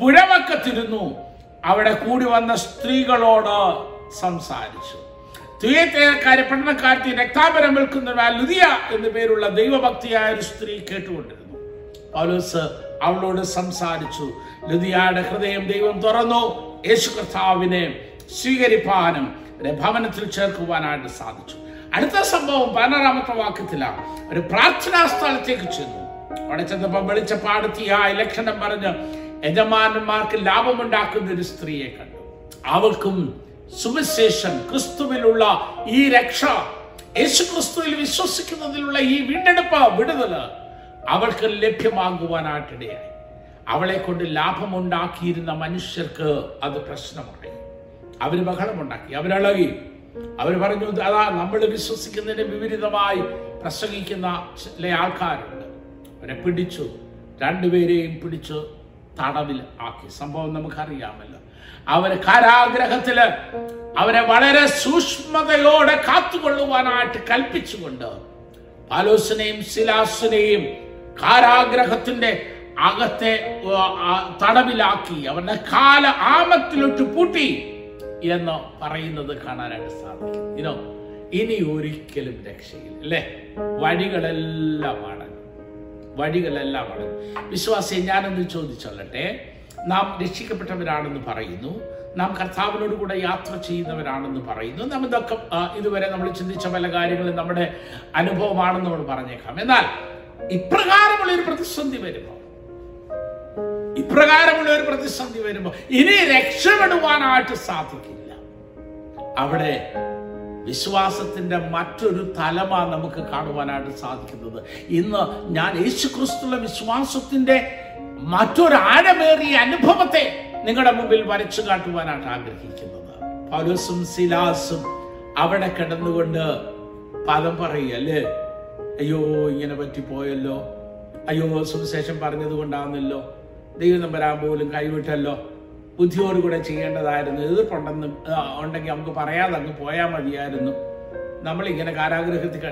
പുഴവക്കത്തിരുന്നു അവിടെ കൂടി വന്ന സ്ത്രീകളോട് സംസാരിച്ചു. തുയത്തേക്കാരി പട്ടണക്കാരത്തി രക്താപരം വിൽക്കുന്ന ലുതിയ എന്നു പേരുള്ള ദൈവഭക്തിയായ ഒരു സ്ത്രീ കേട്ടുകൊണ്ടിരുന്നു പൗലോസ് അവളോട് സംസാരിച്ചു. ലുതിയായുടെ ഹൃദയം ദൈവം തുറന്നു. യേശു കർത്താവിനെ സ്വീകരിപ്പാനും ഭവനത്തിൽ ചേർക്കുവാനായിട്ട് സാധിച്ചു. അടുത്ത സംഭവം പതിനാറാമത്തെ വാക്യത്തിലാണ്. ഒരു പ്രാർത്ഥനാ സ്ഥലത്തേക്ക് ചെന്നു. അവിടെ ചെന്നപ്പോൾ ആ ലക്ഷണം പറഞ്ഞ് യജമാനന്മാർക്ക് ലാഭമുണ്ടാക്കുന്ന ഒരു സ്ത്രീയെ കണ്ടു. അവൾക്കും സുവിശേഷം ക്രിസ്തുവിലുള്ള ഈ രക്ഷ യേശു ക്രിസ്തുവിൽ വിശ്വസിക്കുന്നതിലുള്ള ഈ വീണ്ടെടുപ്പ് വിടുതൽ അവൾക്ക് ലഭ്യമാകുവാനായിട്ടിടയായി. അവളെ കൊണ്ട് ലാഭമുണ്ടാക്കിയിരുന്ന മനുഷ്യർക്ക് അത് പ്രശ്നമായി. അവർ ബഹളമുണ്ടാക്കി അവരളകി അവർ പറഞ്ഞു അതാ നമ്മൾ വിശ്വസിക്കുന്നതിന് വിപരീതമായി പ്രസംഗിക്കുന്ന ചില ആൾക്കാരുണ്ട്. അവരെ പിടിച്ചു രണ്ടുപേരെയും പിടിച്ചു തടവിൽ ആക്കി. സംഭവം നമുക്കറിയാമല്ലോ. അവർ കാരാഗ്രഹത്തിൽ അവരെ വളരെ സൂക്ഷ്മതയോടെ കാത്തുകൊള്ളുവാനായിട്ട് കൽപ്പിച്ചുകൊണ്ട് പാലോസിനെയും സിലാസിനെയും കാരാഗ്രഹത്തിന്റെ അകത്തെ തടവിലാക്കി അവരുടെ കാല ആമത്തിലൊട്ട് പൂട്ടി എന്ന് പറയുന്നത് കാണാനായിട്ട് സാധിക്കും. ഇനോ ഇനി ഒരിക്കലും രക്ഷയില്ല അല്ലേ? വഴികളെല്ലാം അടങ്ങും വഴികളെല്ലാം അടങ്ങും വിശ്വാസിയെ ഞാനൊന്ന് ചോദിച്ചോളട്ടെ നാം രക്ഷിക്കപ്പെട്ടവരാണെന്ന് പറയുന്നു. നാം കർത്താവിനോട് കൂടെ യാത്ര ചെയ്യുന്നവരാണെന്ന് പറയുന്നു. നാം ഇതൊക്കെ ഇതുവരെ നമ്മൾ ചിന്തിച്ച പല കാര്യങ്ങളും നമ്മുടെ അനുഭവമാണെന്ന് നമ്മൾ പറഞ്ഞേക്കാം. എന്നാൽ ഇപ്രകാരമുള്ള ഒരു പ്രതിസന്ധി വരുമ്പോൾ ഇപ്രകാരമുള്ള ഒരു പ്രതിസന്ധി വരുമ്പോൾ ഇനി രക്ഷപ്പെടുവാനായിട്ട് സാധിക്കില്ല. അവിടെ വിശ്വാസത്തിന്റെ മറ്റൊരു തലമാ നമുക്ക് കാണുവാനായിട്ട് സാധിക്കുന്നത്. ഇന്ന് ഞാൻ യേശു ക്രിസ്തുള്ള വിശ്വാസത്തിന്റെ മറ്റൊരു ആഴമേറിയ അനുഭവത്തെ നിങ്ങളുടെ മുമ്പിൽ വരച്ചു കാട്ടുവാനായിട്ട് ആഗ്രഹിക്കുന്നത്. പൗലോസും സിലാസും അവിടെ കിടന്നുകൊണ്ട് പദം പറയുക അല്ലേ അയ്യോ ഇങ്ങനെ പറ്റിപ്പോയല്ലോ. അയ്യോ സുവിശേഷം പറഞ്ഞത് കൊണ്ടാവുന്നല്ലോ ദൈവം നമ്പരാൻ പോലും കൈവിട്ടല്ലോ. ബുദ്ധിയോടുകൂടെ ചെയ്യേണ്ടതായിരുന്നു. എതിർപ്പുണ്ടെന്ന് ഉണ്ടെങ്കിൽ നമുക്ക് പറയാതെ അങ്ങ് പോയാൽ മതിയായിരുന്നു. നമ്മളിങ്ങനെ കാരാഗ്രഹത്തിൽ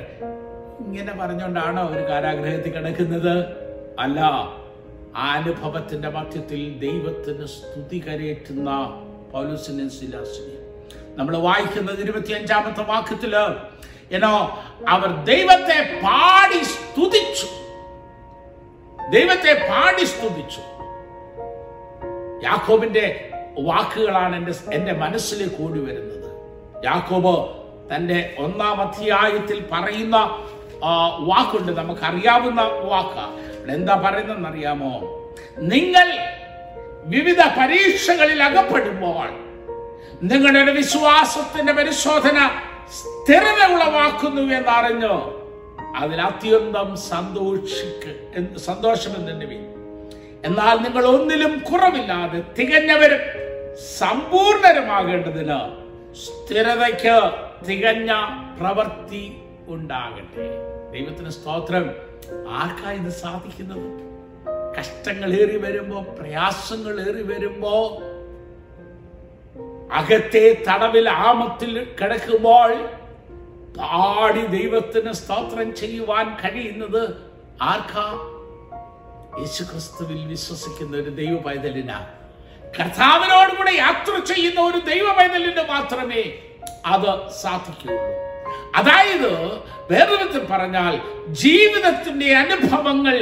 ഇങ്ങനെ പറഞ്ഞുകൊണ്ടാണോ ഒരു കാരാഗ്രഹത്തിൽ കിടക്കുന്നത്? അല്ല. അനുഭവത്തിന്റെ മധ്യത്തിൽ ദൈവത്തിന് സ്തുതി കരയേറ്റുന്ന സിലാസിനെയും നമ്മൾ വായിക്കുന്നത് ഇരുപത്തിയഞ്ചാമത്തെ വാക്യത്തിൽ ಏನೋ അവർ ദൈവത്തെ പാടി സ്തുതിച്ചു. ദൈവത്തെ പാടി സ്തുതിച്ചു. യാക്കോബിന്റെ വാക്കുകളാണ് എന്റെ എന്റെ മനസ്സിലേക്ക് ഓടി വരുന്നത്. യാക്കോബ് തന്റെ ഒന്നാം അധ്യായത്തിൽ പറയുന്ന വാക്കുണ്ട്. നമുക്കറിയാവുന്ന വാക്ക്. എന്താ പറയുന്നതെന്ന് അറിയാമോ നിങ്ങൾ വിവിധ പരീക്ഷകളിൽ അകപ്പെടുമ്പോൾ നിങ്ങളുടെ വിശ്വാസത്തിന്റെ പരിശോധന സ്ഥിരത ഉളവാക്കുന്നു എന്നറിഞ്ഞു അതിൽ അത്യന്തം സന്തോഷിക്ക് സന്തോഷമെന്നുണ്ടെങ്കിൽ എന്നാൽ നിങ്ങൾ ഒന്നിലും കുറവില്ലാതെ തികഞ്ഞവരും സമ്പൂർണരുമാകേണ്ടതിന് സ്ഥിരതയ്ക്ക് തികഞ്ഞ പ്രവൃത്തി ഉണ്ടാകട്ടെ. ദൈവത്തിന് സ്തോത്രം. ആർക്കാ ഇത് സാധിക്കുന്നത്? കഷ്ടങ്ങൾ ഏറി വരുമ്പോ പ്രയാസങ്ങൾ ഏറി വരുമ്പോ അകത്തെ തടവിൽ ആമത്തിൽ കിടക്കുമ്പോൾ പാടി ദൈവത്തിന് സ്തോത്രം ചെയ്യുവാൻ കഴിയുന്നത് ആർക്കാ? യേശുക്രിസ്തുവിൽ വിശ്വസിക്കുന്ന ഒരു ദൈവ പൈതലിനാ കർത്താവിനോടുകൂടെ യാത്ര ചെയ്യുന്ന ഒരു ദൈവ പൈതലിന് മാത്രമേ അത് സാധിക്കുകയുള്ളൂ. അതായത് വേദനത്തിൽ പറഞ്ഞാൽ ജീവിതത്തിന്റെ അനുഭവങ്ങൾ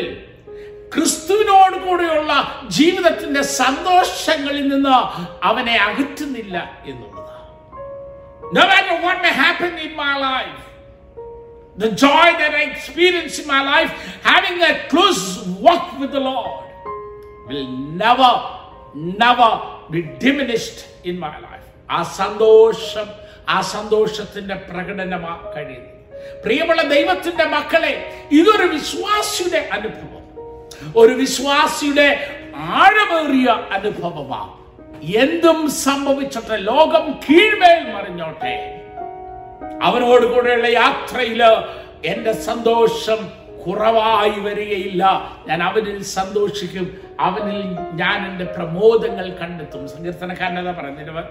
ക്രിസ്തുവിനോട് കൂടെയുള്ള ജീവിതത്തിന്റെ സന്തോഷങ്ങളിൽ നിന്ന് അവനെ അകറ്റുന്നില്ല എന്നുള്ളതാണ്. No matter what may happen in my life, the joy that I experience in my life, having a close walk with the Lord, will never, never be diminished in my life. ആ സന്തോഷം ആ സന്തോഷത്തിന്റെ പ്രകടനമാ കഴിയുന്നത് പ്രിയമുള്ള ദൈവത്തിന്റെ മക്കളെ ഇതൊരു വിശ്വാസിയുടെ അനുഭവം ഒരു വിശ്വാസിയുടെ ആഴമേറിയ അനുഭവമാണ് എന്തും സംഭവിച്ചോട്ടെ ലോകം കീഴ്മേൽ മറിഞ്ഞോട്ടെ. അവനോട് കൂടെയുള്ള യാത്രയിൽ എന്റെ സന്തോഷം കുറവായി വരികയില്ല. ഞാൻ അവനിൽ സന്തോഷിക്കും. അവനിൽ ഞാൻ എന്റെ പ്രമോദങ്ങൾ കണ്ടെത്തും. സങ്കീർത്തനക്കാരനത പറയുന്നതിന്റെ പല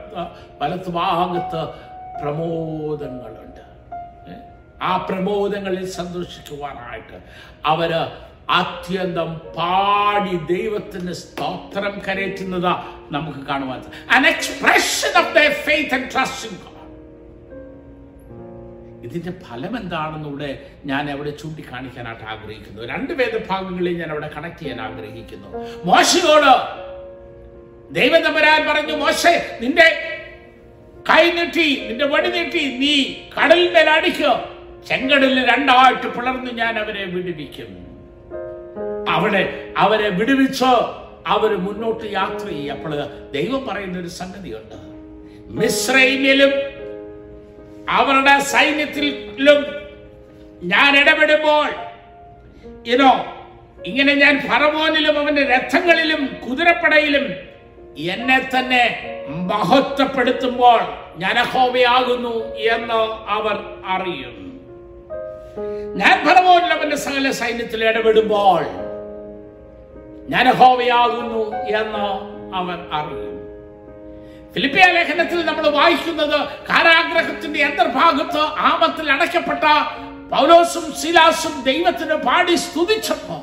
വലത്ത് ഭാഗത്ത് പ്രമോദങ്ങളുണ്ട്? ആ പ്രമോദങ്ങളിൽ സന്തോഷിക്കുവാനായിട്ട് അവർ അത്യന്തം പാടി ദൈവത്തിന് സ്തോത്രം കരയറ്റുന്നത് നമുക്ക് കാണുവാൻ an expression of the faith and trust in God ഇതിന്റെ ഫലം എന്താണെന്ന് ഇവിടെ ഞാൻ അവിടെ ചൂണ്ടിക്കാണിക്കാനായിട്ട് ആഗ്രഹിക്കുന്നു. രണ്ട് വേദഭാഗങ്ങളെ ഞാൻ അവിടെ കണക്ട് ചെയ്യാൻ ആഗ്രഹിക്കുന്നു. മോശയോട് ദൈവം തമ്പരാൻ പറഞ്ഞു മോശെ നിന്റെ കൈ നീട്ടി നിന്റെ വടി നീട്ടി നീ കടലിന്റെ അടിക്കോ. ചെങ്കടലിൽ രണ്ടായിട്ട് പിളർന്ന് ഞാൻ അവരെ വിടുവിക്കും. അവിടെ അവരെ വിടുവിച്ച് അവർ മുന്നോട്ട് യാത്ര ചെയ്യുക അപ്പോൾ ദൈവം പറയുന്ന ഒരു സംഗതിയുണ്ട്. മിശ്രൈമിലും അവരുടെ സൈന്യത്തിലും ഞാൻ ഇടപെടുമ്പോൾ ഇനോ ഇങ്ങനെ ഞാൻ ഫറവോനിലും അവന്റെ രഥങ്ങളിലും കുതിരപ്പടയിലും എന്നെ തന്നെ മഹത്വപ്പെടുത്തുമ്പോൾ ഞാൻ അഹോമയാകുന്നു എന്ന് അവർ അറിയും ഞാൻ ഫറവോനിലും അവന്റെ സകല സൈന്യത്തിൽ ഇടപെടുമ്പോൾ ഞാൻ ഹോവയാകുന്നു എന്ന് അവർ അറിയും ഫിലിപ്പിയ ലേഖനത്തിൽ നമ്മൾ വായിക്കുന്നത് കാരാഗ്രഹത്തിന്റെ അന്തർഭാഗത്ത് ആപത്തിൽ അടയ്ക്കപ്പെട്ട പൗലോസും ശിലാസും ദൈവത്തിന് പാടി സ്തുതിച്ചപ്പോ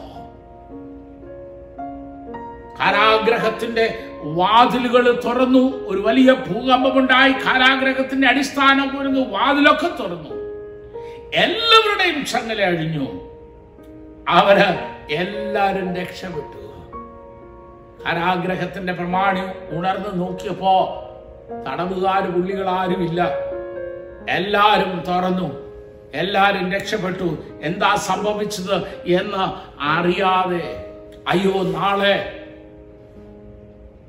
കാരാഗ്രഹത്തിന്റെ വാതിലുകൾ തുറന്നു ഒരു വലിയ ഭൂകമ്പമുണ്ടായി കാരാഗ്രഹത്തിന്റെ അടിസ്ഥാനം പോരുന്നു വാതിലൊക്കെ തുറന്നു. എല്ലാവരുടെയും ചങ്ങല അഴിഞ്ഞു. അവർ എല്ലാരും രക്ഷപ്പെട്ടു. കാരാഗ്രഹത്തിന്റെ പ്രമാണി ഉണർന്നു നോക്കിയപ്പോ തടവുകാർ പുള്ളികൾ ആരുമില്ല എല്ലാരും തുറന്നു. എല്ലാരും രക്ഷപ്പെട്ടു. എന്താ സംഭവിച്ചത് എന്ന് അറിയാതെ അയ്യോ നാളെ.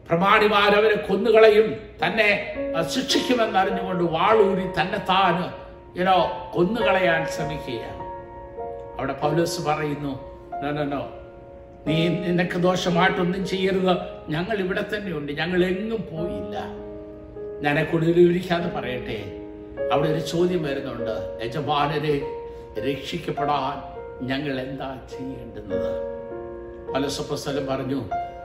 പ്രമാണിമാരവരെ കൊന്നുകളയും തന്നെ ശിക്ഷിക്കുമെന്ന് അറിഞ്ഞുകൊണ്ട് വാളൂരി തന്നെ താന് ഇനോ കൊന്നുകളയാൻ ശ്രമിക്കുകയാണ്. അവിടെ പൗലോസ് പറയുന്നു നോ നോ no. നീ നിനക്ക് ദോഷമായിട്ടൊന്നും ചെയ്യരുത്. ഞങ്ങൾ ഇവിടെ തന്നെയുണ്ട്. ഞങ്ങൾ എങ്ങും പോയില്ല. ഞാൻ കൂടുതലിരിക്കാതെ പറയട്ടെ. അവിടെ ഒരു ചോദ്യം വരുന്നുണ്ട്. യജമാനരെ രക്ഷിക്കപ്പെടാൻ ഞങ്ങൾ എന്താ ചെയ്യേണ്ടുന്നത് പലസപ്പസ്ഥലം പറഞ്ഞു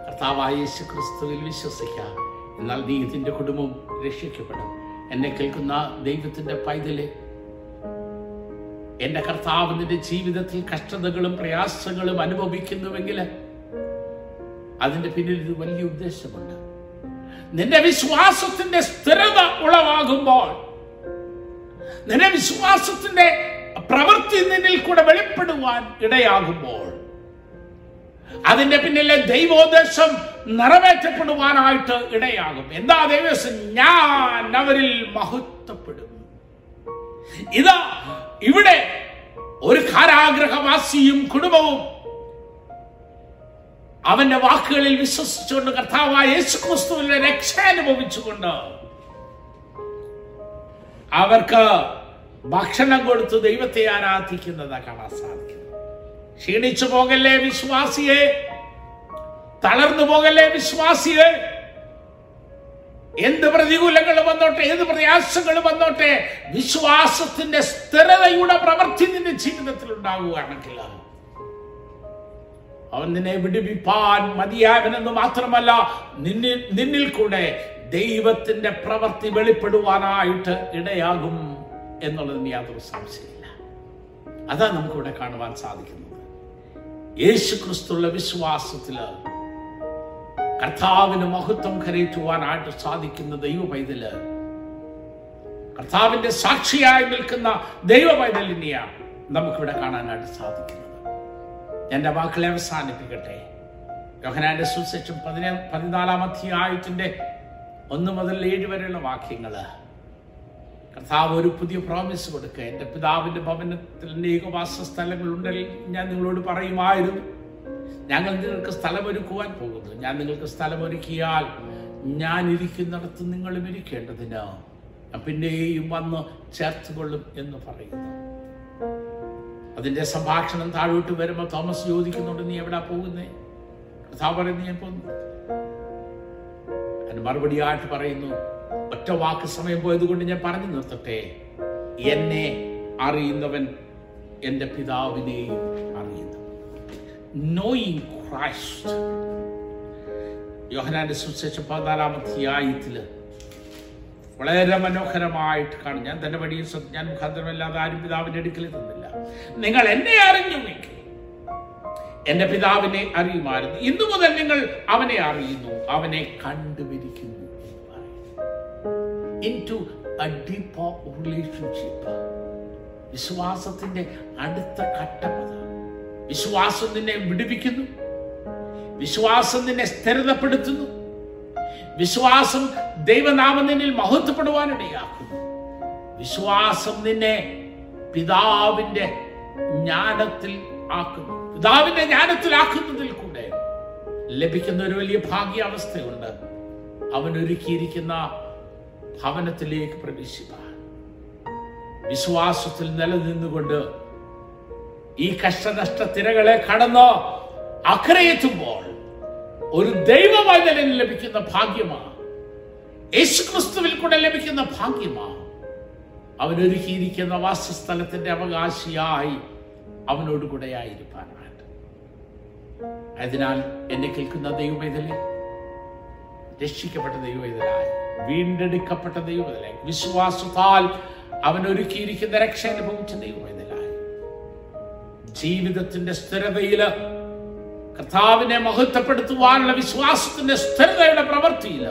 കർത്താവായ യേശു ക്രിസ്തുവിൽ വിശ്വസിക്കാം. എന്നാൽ നീ ഇതിന്റെ കുടുംബം രക്ഷിക്കപ്പെടും. എന്നെ കേൾക്കുന്ന ദൈവത്തിന്റെ പൈതലെ എന്റെ കർത്താവ് നിന്റെ ജീവിതത്തിൽ കഷ്ടതകളും പ്രയാസങ്ങളും അനുഭവിക്കുന്നുവെങ്കിൽ അതിന്റെ പിന്നിൽ ഒരു വലിയ ഉദ്ദേശമുണ്ട്. നിന്റെ വിശ്വാസത്തിന്റെ സ്ഥിരത ഉളവാകുമ്പോൾ നിന്റെ വിശ്വാസത്തിന്റെ പ്രവൃത്തി നിന്നിൽ കൂടെ വെളിപ്പെടുവാൻ ഇടയാകുമ്പോൾ അതിന്റെ പിന്നിലെ ദൈവോദ്ദേശം നിറവേറ്റപ്പെടുവാനായിട്ട് ഇടയാകും. എന്താ ദൈവം ഞാൻ അവരിൽ മഹത്വപ്പെടും. ഇതാ ഇവിടെ ഒരു കാരാഗ്രഹവാസിയും കുടുംബവും അവന്റെ വാക്കുകളിൽ വിശ്വസിച്ചുകൊണ്ട് കർത്താവായ യേശു ക്രിസ്തുവിനെ രക്ഷ അനുഭവിച്ചുകൊണ്ട് അവർക്ക് ഭക്ഷണം കൊടുത്ത് ദൈവത്തെ ആരാധിക്കുന്നത് കാണാൻ സാധിക്കും ക്ഷീണിച്ചു പോകല്ലേ വിശ്വാസിയെ? തളർന്നു പോകല്ലേ വിശ്വാസിയെ? എന്ത് പ്രതികൂലങ്ങൾ വന്നോട്ടെ ഏത് പ്രയാസങ്ങൾ വന്നോട്ടെ വിശ്വാസത്തിന്റെ സ്ഥിരതയുടെ പ്രവൃത്തി നിന്റെ ജീവിതത്തിൽ ഉണ്ടാവുകയാണെങ്കിൽ അവൻ നിന്നെ വിടുവിപ്പാൻ മതിയാകനെന്ന് മാത്രമല്ല നിന്നിൽ നിന്നിൽ കൂടെ ദൈവത്തിന്റെ പ്രവൃത്തി വെളിപ്പെടുവാനായിട്ട് ഇടയാകും എന്നുള്ളതിന് യാതൊരു സംശയമില്ല അതാ നമുക്കിവിടെ കാണുവാൻ സാധിക്കുന്നത്. യേശു ക്രിസ്തുള്ള കർത്താവിന് മഹത്വം കരയറ്റുവാനായിട്ട് സാധിക്കുന്ന ദൈവ പൈതൽ കർത്താവിന്റെ സാക്ഷിയായി നിൽക്കുന്ന ദൈവ പൈതലിനെയാണ് നമുക്കിവിടെ കാണാനായിട്ട് സാധിക്കുന്നത്. എന്റെ വാക്കുകളെ അവസാനിപ്പിക്കട്ടെ. യോഹനാന്റെ സുശേഷം പതിനാ പതിനാലാം അധ്യായത്തിന്റെ ഒന്ന് മുതൽ ഏഴ് വരെയുള്ള വാക്യങ്ങൾ കർത്താവ് ഒരു പുതിയ പ്രോമിസ് കൊടുക്കുക. എന്റെ പിതാവിന്റെ ഭവനത്തിൽ അനേകവാസ സ്ഥലങ്ങളുണ്ടെങ്കിൽ ഞാൻ നിങ്ങളോട് പറയുമായിരുന്നു. ഞങ്ങൾ നിങ്ങൾക്ക് സ്ഥലമൊരുക്കുവാൻ പോകുന്നു. ഞാൻ നിങ്ങൾക്ക് സ്ഥലമൊരുക്കിയാൽ ഞാൻ ഇരിക്കുന്നിടത്ത് നിങ്ങളും ഇരിക്കേണ്ടതിന്. പിന്നെയും വന്ന് ചേർത്തുകൊള്ളും എന്ന് പറയുന്നു. അതിന്റെ സംഭാഷണം താഴോട്ട് വരുമ്പോൾ തോമസ് ചോദിക്കുന്നുണ്ട് നീ എവിടാ പോകുന്നേ? കഥാ പറയുന്നു ഞാൻ പോകുന്നു. അതിന് മറുപടിയായിട്ട് പറയുന്നു ഒറ്റ വാക്ക് സമയം പോയതുകൊണ്ട് ഞാൻ പറഞ്ഞു നിർത്തട്ടെ. എന്നെ അറിയുന്നവൻ എന്റെ പിതാവിനെയും നോയിങ് ക്രൈസ്റ്റ് യോഹനാന്റെ സുവിശേഷം പതിനാലാം അധ്യായത്തിൽ വളരെ മനോഹരമായിട്ട് കാണും. ഞാൻ തന്റെ വഴിയിൽ ഞാൻ മുഖാന്തരമല്ലാതെ ആരും പിതാവിന്റെ അടുക്കൽ തന്നില്ല നിങ്ങൾ എന്നെ അറിഞ്ഞുവെങ്കിൽ എന്റെ പിതാവിനെ അറിയുമായിരുന്നു. ഇന്നു മുതൽ നിങ്ങൾ അവനെ അറിയുന്നു. അവനെ കണ്ടുപിടിക്കുന്നു റിലേഷൻഷിപ്പ് വിശ്വാസത്തിന്റെ അടുത്ത ഘട്ടം അതാണ്. വിശ്വാസം നിന്നെ വിടുവിക്കുന്നു. വിശ്വാസം നിന്നെ സ്ഥിരതപ്പെടുത്തുന്നു. വിശ്വാസം ദൈവനാമം നിന്നിൽ മഹത്വപ്പെടുവാനിടയാക്കുന്നു. വിശ്വാസം നിന്നെ പിതാവിന്റെ ജ്ഞാനത്തിൽ ആക്കുന്നു. പിതാവിന്റെ ജ്ഞാനത്തിലാക്കുന്നതിൽ കൂടെ ലഭിക്കുന്ന ഒരു വലിയ ഭാഗ്യാവസ്ഥയുണ്ട്. അവൻ ഒരുക്കിയിരിക്കുന്ന ഭവനത്തിലേക്ക് പ്രവേശിപ്പാൻ. വിശ്വാസത്തിൽ നിലനിന്നുകൊണ്ട് ഈ കഷ്ടനഷ്ട തിരകളെ കടന്ന് അക്കരയെത്തുമ്പോൾ ഒരു ദൈവവചനം ലഭിക്കുന്ന ഭാഗ്യമാണ് യേശുക്രിസ്തുവിൽ കൂടെ ലഭിക്കുന്ന ഭാഗ്യമാണ് അവനൊരുക്കിയിരിക്കുന്ന വാസസ്ഥലത്തിന്റെ അവകാശിയായി അവനോട് കൂടെ ആയിരിക്കാനായിട്ട് അതിനാൽ എന്നെ കേൾക്കുന്ന ദൈവവേദലെ രക്ഷിക്കപ്പെട്ട ദൈവവേദലായി വീണ്ടെടുക്കപ്പെട്ട ദൈവവേദലായി വിശ്വാസത്താൽ അവൻ ഒരുക്കിയിരിക്കുന്ന രക്ഷ അനുഭവിച്ച ദൈവവേദലായി ജീവിതത്തിന്റെ സ്ഥിരതയിൽ കർത്താവിനെ മഹത്വപ്പെടുത്തുവാനുള്ള വിശ്വാസത്തിന്റെ സ്ഥിരതയുടെ പ്രവൃത്തിയിൽ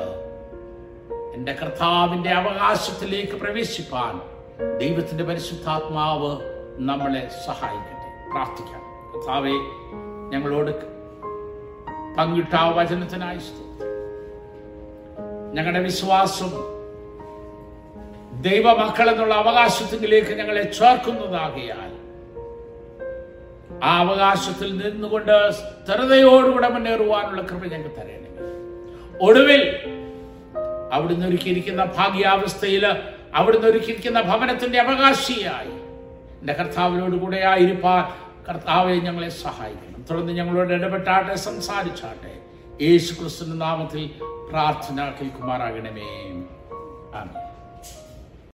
എന്റെ കർത്താവിന്റെ അവകാശത്തിലേക്ക് പ്രവേശിപ്പാൻ ദൈവത്തിന്റെ പരിശുദ്ധാത്മാവ് നമ്മളെ സഹായിക്കട്ടെ പ്രാർത്ഥിക്കാം കർത്താവെ ഞങ്ങളോട് പങ്കിട്ട വചനത്തിനായി. ഞങ്ങളുടെ വിശ്വാസം ദൈവമക്കൾ എന്നുള്ള അവകാശത്തിലേക്ക് ഞങ്ങളെ ചേർക്കുന്നതാകിയാൽ ആ അവകാശത്തിൽ നിന്നുകൊണ്ട് സ്ഥിരതയോടുകൂടെ മുന്നേറുവാനുള്ള കൃപ ഞങ്ങൾക്ക് തരണേ ഒടുവിൽ അവിടുന്ന് ഒരുക്കിയിരിക്കുന്ന ഭാഗ്യാവസ്ഥയിൽ അവിടുന്ന് ഒരുക്കിയിരിക്കുന്ന ഭവനത്തിന്റെ അവകാശിയായി എന്റെ കർത്താവിനോട് കൂടെ ആയിരിക്കാൻ കർത്താവെ ഞങ്ങളെ സഹായിക്കണം. തുടർന്ന് ഞങ്ങളോട് ഇടപെട്ടാട്ടെ സംസാരിച്ചാട്ടെ. യേശു ക്രിസ്തുവിന്റെ നാമത്തിൽ പ്രാർത്ഥന കേൾക്കുമാറാകണമേ. ആമേൻ.